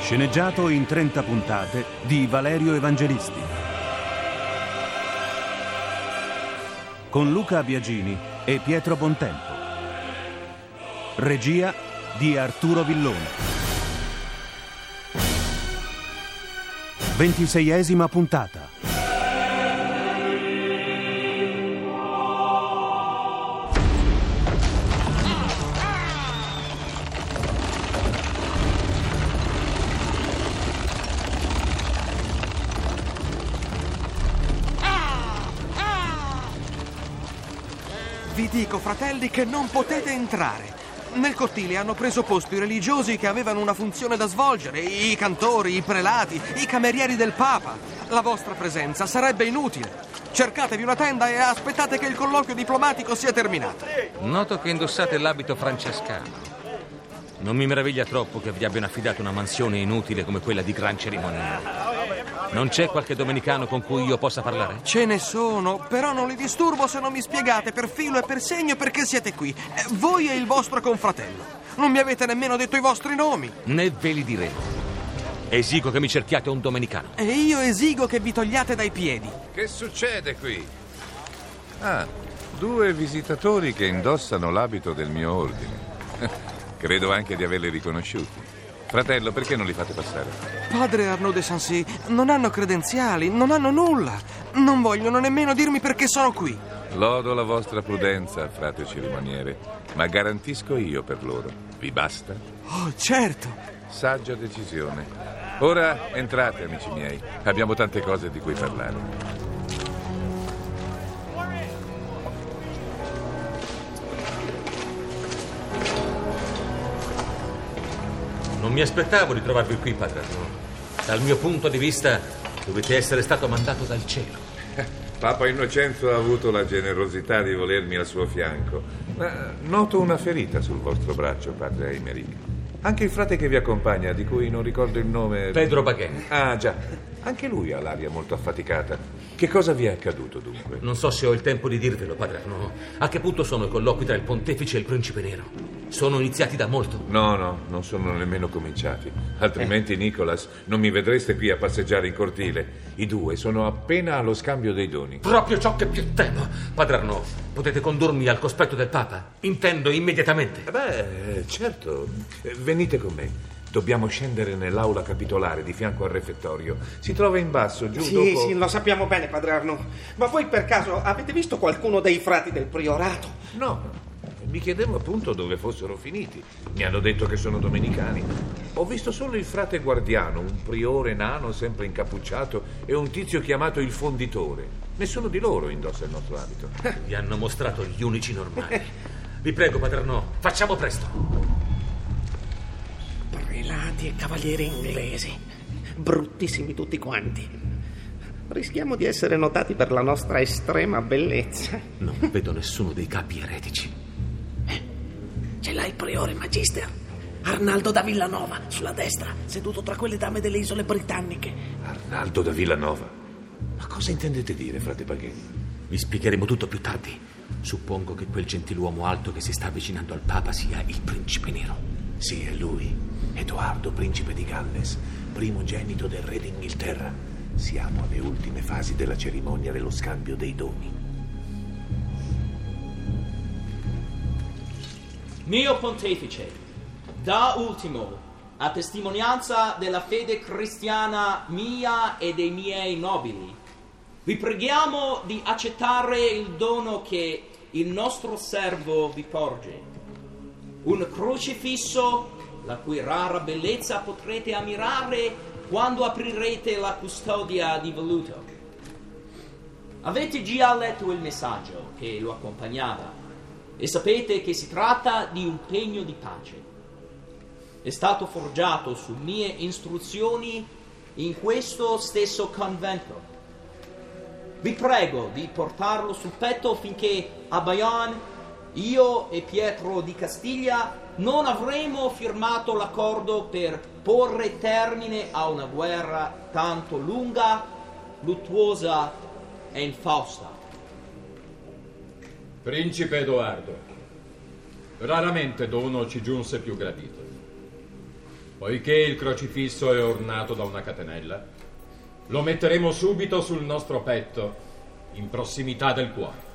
Sceneggiato in 30 puntate di Valerio Evangelisti. Con Luca Biagini e Pietro Bontempo. Regia di Arturo Villone. Ventiseiesima puntata. Dico, fratelli, che non potete entrare. Nel cortile hanno preso posto i religiosi che avevano una funzione da svolgere, i cantori, i prelati, i camerieri del Papa. La vostra presenza sarebbe inutile. Cercatevi una tenda e aspettate che il colloquio diplomatico sia terminato. Noto che indossate l'abito francescano. Non mi meraviglia troppo che vi abbiano affidato una mansione inutile come quella di gran cerimonia. Non c'è qualche domenicano con cui io possa parlare? Ce ne sono, però non li disturbo se non mi spiegate per filo e per segno perché siete qui. Eh, Voi e il vostro confratello. Non mi avete nemmeno detto i vostri nomi. Né ve li diremo. Esigo che mi cerchiate un domenicano. E io esigo che vi togliate dai piedi. Che succede qui? Ah, due visitatori che indossano l'abito del mio ordine. Credo anche di averli riconosciuti. Fratello, perché non li fate passare? Padre Arnaud de Sansy, non hanno credenziali, non hanno nulla. Non vogliono nemmeno dirmi perché sono qui. Lodo la vostra prudenza, frate cerimoniere, ma garantisco io per loro. Vi basta? Oh, certo. Saggia decisione. Ora entrate, amici miei. Abbiamo tante cose di cui parlare. Mi aspettavo di trovarvi qui, padre. Arnaud. Dal mio punto di vista, dovete essere stato mandato dal cielo. Papa Innocenzo ha avuto la generosità di volermi al suo fianco. Ma noto una ferita sul vostro braccio, padre Eimerick. Anche il frate che vi accompagna, di cui non ricordo il nome. Pedro Baghen. Ah, già. Anche lui ha l'aria molto affaticata. Che cosa vi è accaduto dunque? Non so se ho il tempo di dirvelo, padre Arnaud. A che punto sono i colloqui tra il pontefice e il principe nero? Sono iniziati da molto. No, no, non sono nemmeno cominciati. Altrimenti, Nicholas, non mi vedreste qui a passeggiare in cortile. I due sono appena allo scambio dei doni. Proprio ciò che più temo. Padre Arnaud, potete condurmi al cospetto del Papa? Intendo immediatamente. Eh Beh, certo. Eh, Venite con me. Dobbiamo scendere nell'aula capitolare di fianco al refettorio. Si trova in basso, giù Sì, dopo... sì, lo sappiamo bene, padre Arnaud. Ma voi per caso avete visto qualcuno dei frati del priorato? No, mi chiedevo appunto dove fossero finiti. Mi hanno detto che sono domenicani. Ho visto solo il frate guardiano, un priore nano sempre incappucciato e un tizio chiamato il fonditore. Nessuno di loro indossa il nostro abito. Vi hanno mostrato gli unici normali. Vi prego, padre Arnaud, facciamo presto. Prelati e cavalieri inglesi. Bruttissimi tutti quanti. Rischiamo di essere notati per la nostra estrema bellezza. Non vedo nessuno dei capi eretici. Ce l'ha il priore Magister. Arnaldo da Villanova, sulla destra, seduto tra quelle dame delle isole britanniche. Arnaldo da Villanova. Ma cosa intendete dire, frate Baghetti? Vi spiegheremo tutto più tardi. Suppongo che quel gentiluomo alto che si sta avvicinando al Papa sia il principe nero. Sì, è lui, Edoardo, principe di Galles, primogenito del re d'Inghilterra. Siamo alle ultime fasi della cerimonia dello scambio dei doni. Mio pontefice, da ultimo, a testimonianza della fede cristiana mia e dei miei nobili, vi preghiamo di accettare il dono che il nostro servo vi porge. Un crocifisso la cui rara bellezza potrete ammirare quando aprirete la custodia di voluto. Avete già letto il messaggio che lo accompagnava e sapete che si tratta di un pegno di pace. È stato forgiato su mie istruzioni in questo stesso convento. Vi prego di portarlo sul petto finché a Bayonne io e Pietro di Castiglia non avremo firmato l'accordo per porre termine a una guerra tanto lunga, luttuosa e infausta. Principe Edoardo, raramente dono ci giunse più gradito. Poiché il crocifisso è ornato da una catenella, lo metteremo subito sul nostro petto, in prossimità del cuore.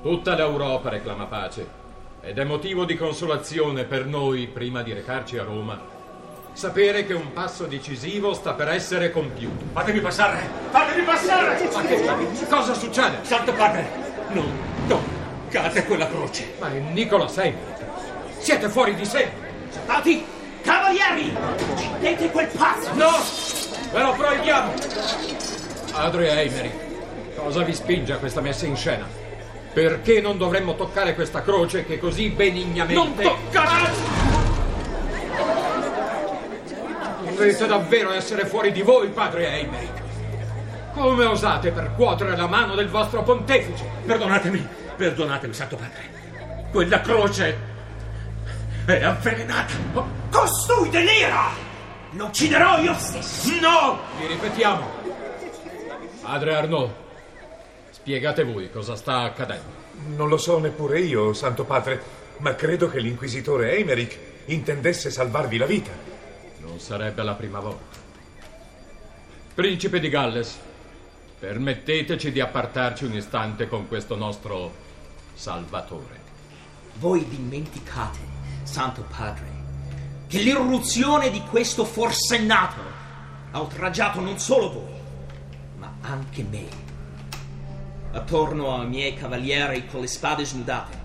Tutta l'Europa reclama pace ed è motivo di consolazione per noi, prima di recarci a Roma, sapere che un passo decisivo sta per essere compiuto. Fatemi passare! Fatemi passare! Ma che cosa succede? Santo Padre, non toccate quella croce. Ma è Nicola sei. Siete fuori di sé! Stati, cavalieri! Uccidete quel pazzo! No! Ve lo proibbiamo! Padre Emery, cosa vi spinge a questa messa in scena? Perché non dovremmo toccare questa croce che così benignamente... Non toccare! Dovreste davvero essere fuori di voi, padre Emery. Come osate percuotere la mano del vostro pontefice? Perdonatemi, perdonatemi, Santo Padre. Quella croce è avvelenata. Costui delira! Lo ucciderò io stesso! No! Vi ripetiamo. Padre Arnaud, spiegate voi cosa sta accadendo. Non lo so neppure io, Santo Padre, ma credo che l'inquisitore Eimerick intendesse salvarvi la vita. Non sarebbe la prima volta. Principe di Galles, permetteteci di appartarci un istante con questo nostro Salvatore. Voi dimenticate, Santo Padre, che l'irruzione di questo forsennato ha oltraggiato non solo voi, ma anche me. Attorno ai miei cavalieri con le spade snudate,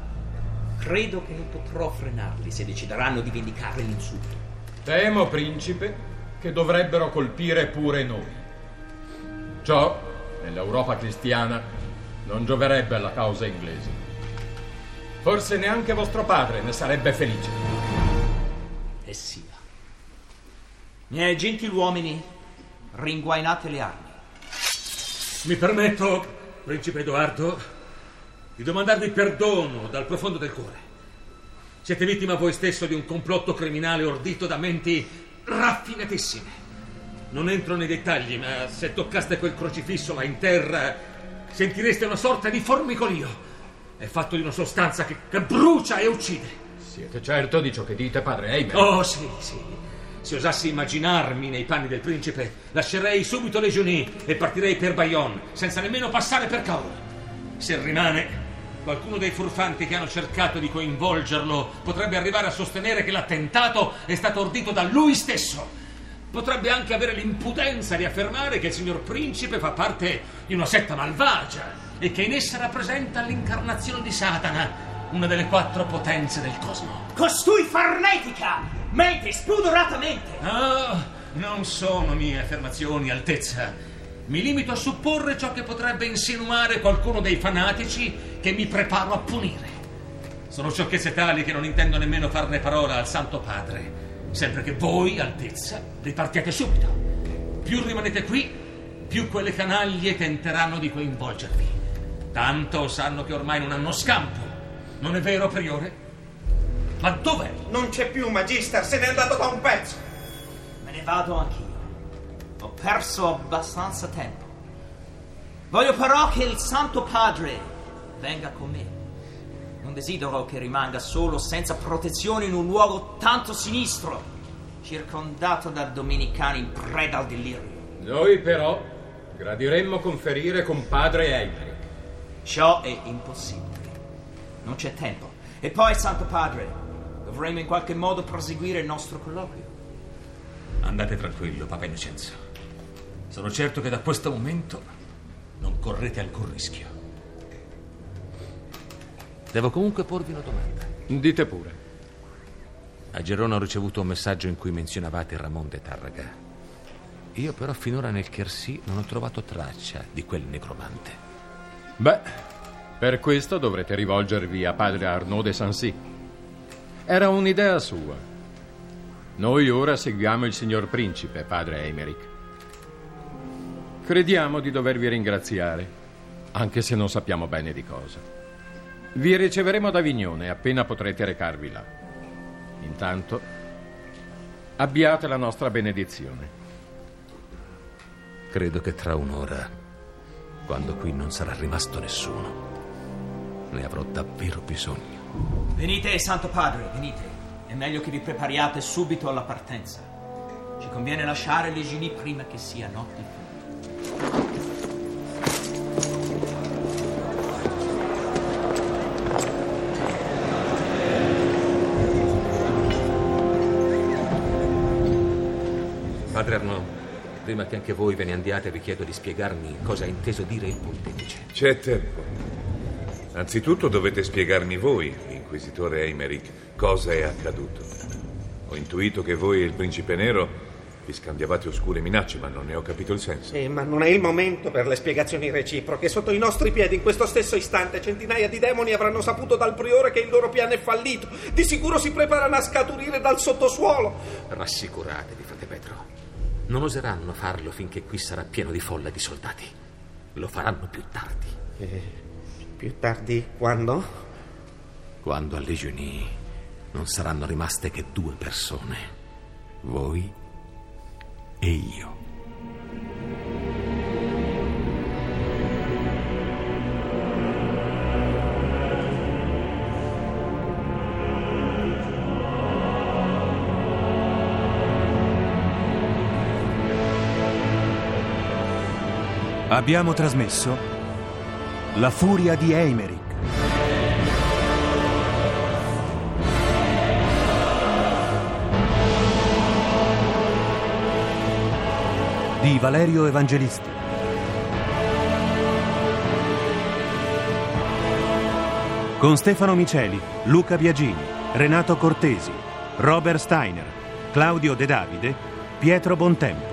credo che non potrò frenarli se decideranno di vendicare l'insulto. Temo, principe, che dovrebbero colpire pure noi. Ciò, nell'Europa cristiana, non gioverebbe alla causa inglese. Forse neanche vostro padre ne sarebbe felice. E sia. Miei gentiluomini, ringuainate le armi. Mi permetto, principe Edoardo, di domandarvi perdono dal profondo del cuore. Siete vittima voi stesso di un complotto criminale ordito da menti raffinatissime. Non entro nei dettagli, ma se toccaste quel crocifisso là in terra, sentireste una sorta di formicolio. È fatto di una sostanza che, che brucia e uccide. Siete certo di ciò che dite, padre Eimerick? Oh, sì, sì. Se osassi immaginarmi nei panni del principe, lascerei subito le Jeunie e partirei per Bayonne, senza nemmeno passare per Cahors. Se rimane, qualcuno dei furfanti che hanno cercato di coinvolgerlo potrebbe arrivare a sostenere che l'attentato è stato ordito da lui stesso. Potrebbe anche avere l'impudenza di affermare che il signor principe fa parte di una setta malvagia e che in essa rappresenta l'incarnazione di Satana, una delle quattro potenze del cosmo. Costui farnetica! Mente spudoratamente! Ah, non sono mie affermazioni, Altezza. Mi limito a supporre ciò che potrebbe insinuare qualcuno dei fanatici che mi preparo a punire. Sono sciocchezze tali che non intendo nemmeno farne parola al Santo Padre, sempre che voi, Altezza, ripartiate subito. Più rimanete qui, più quelle canaglie tenteranno di coinvolgervi. Tanto sanno che ormai non hanno scampo. Non è vero, Priore? Ma dov'è? Non c'è più, Magister, se n'è andato da un pezzo. Me ne vado anch'io. Ho perso abbastanza tempo. Voglio però che il Santo Padre venga con me. Non desidero che rimanga solo senza protezione in un luogo tanto sinistro, circondato da domenicani in preda al delirio. Noi però gradiremmo conferire con padre Eimerick. Ciò è impossibile. Non c'è tempo. E poi, Santo Padre, dovremo in qualche modo proseguire il nostro colloquio. Andate tranquillo, Papa Innocenzo. Sono certo che da questo momento non correte alcun rischio. Devo comunque porvi una domanda. Dite pure. A Gerona ho ricevuto un messaggio in cui menzionavate Ramon de Tarraga. Io però finora nel Chersi non ho trovato traccia di quel necromante. Beh, per questo dovrete rivolgervi a padre Arnaud de Sancy. Era un'idea sua. Noi ora seguiamo il signor principe, padre Emerick. Crediamo di dovervi ringraziare, anche se non sappiamo bene di cosa. Vi riceveremo ad Avignone appena potrete recarvi là. Intanto, abbiate la nostra benedizione. Credo che tra un'ora, quando qui non sarà rimasto nessuno, ne avrò davvero bisogno. Venite, Santo Padre, venite. È meglio che vi prepariate subito alla partenza. Ci conviene lasciare le genie prima che sia notte. Padre Arnaud, prima che anche voi ve ne andiate, vi chiedo di spiegarmi cosa ha inteso dire il pontefice. C'è tempo. Anzitutto dovete spiegarmi voi, inquisitore Eimerick, cosa è accaduto. Ho intuito che voi e il principe nero vi scambiavate oscure minacce, ma non ne ho capito il senso. Eh, ma non è il momento per le spiegazioni reciproche. Sotto i nostri piedi, in questo stesso istante, centinaia di demoni avranno saputo dal priore che il loro piano è fallito. Di sicuro si preparano a scaturire dal sottosuolo. Rassicuratevi, frate Petro. Non oseranno farlo finché qui sarà pieno di folla di soldati. Lo faranno più tardi. Eh, più tardi quando? Quando a Legionie non saranno rimaste che due persone. Voi e io. Abbiamo trasmesso La furia di Eimerick. Di Valerio Evangelisti. Con Stefano Miceli, Luca Biagini, Renato Cortesi, Robert Steiner, Claudio De Davide, Pietro Bontempo.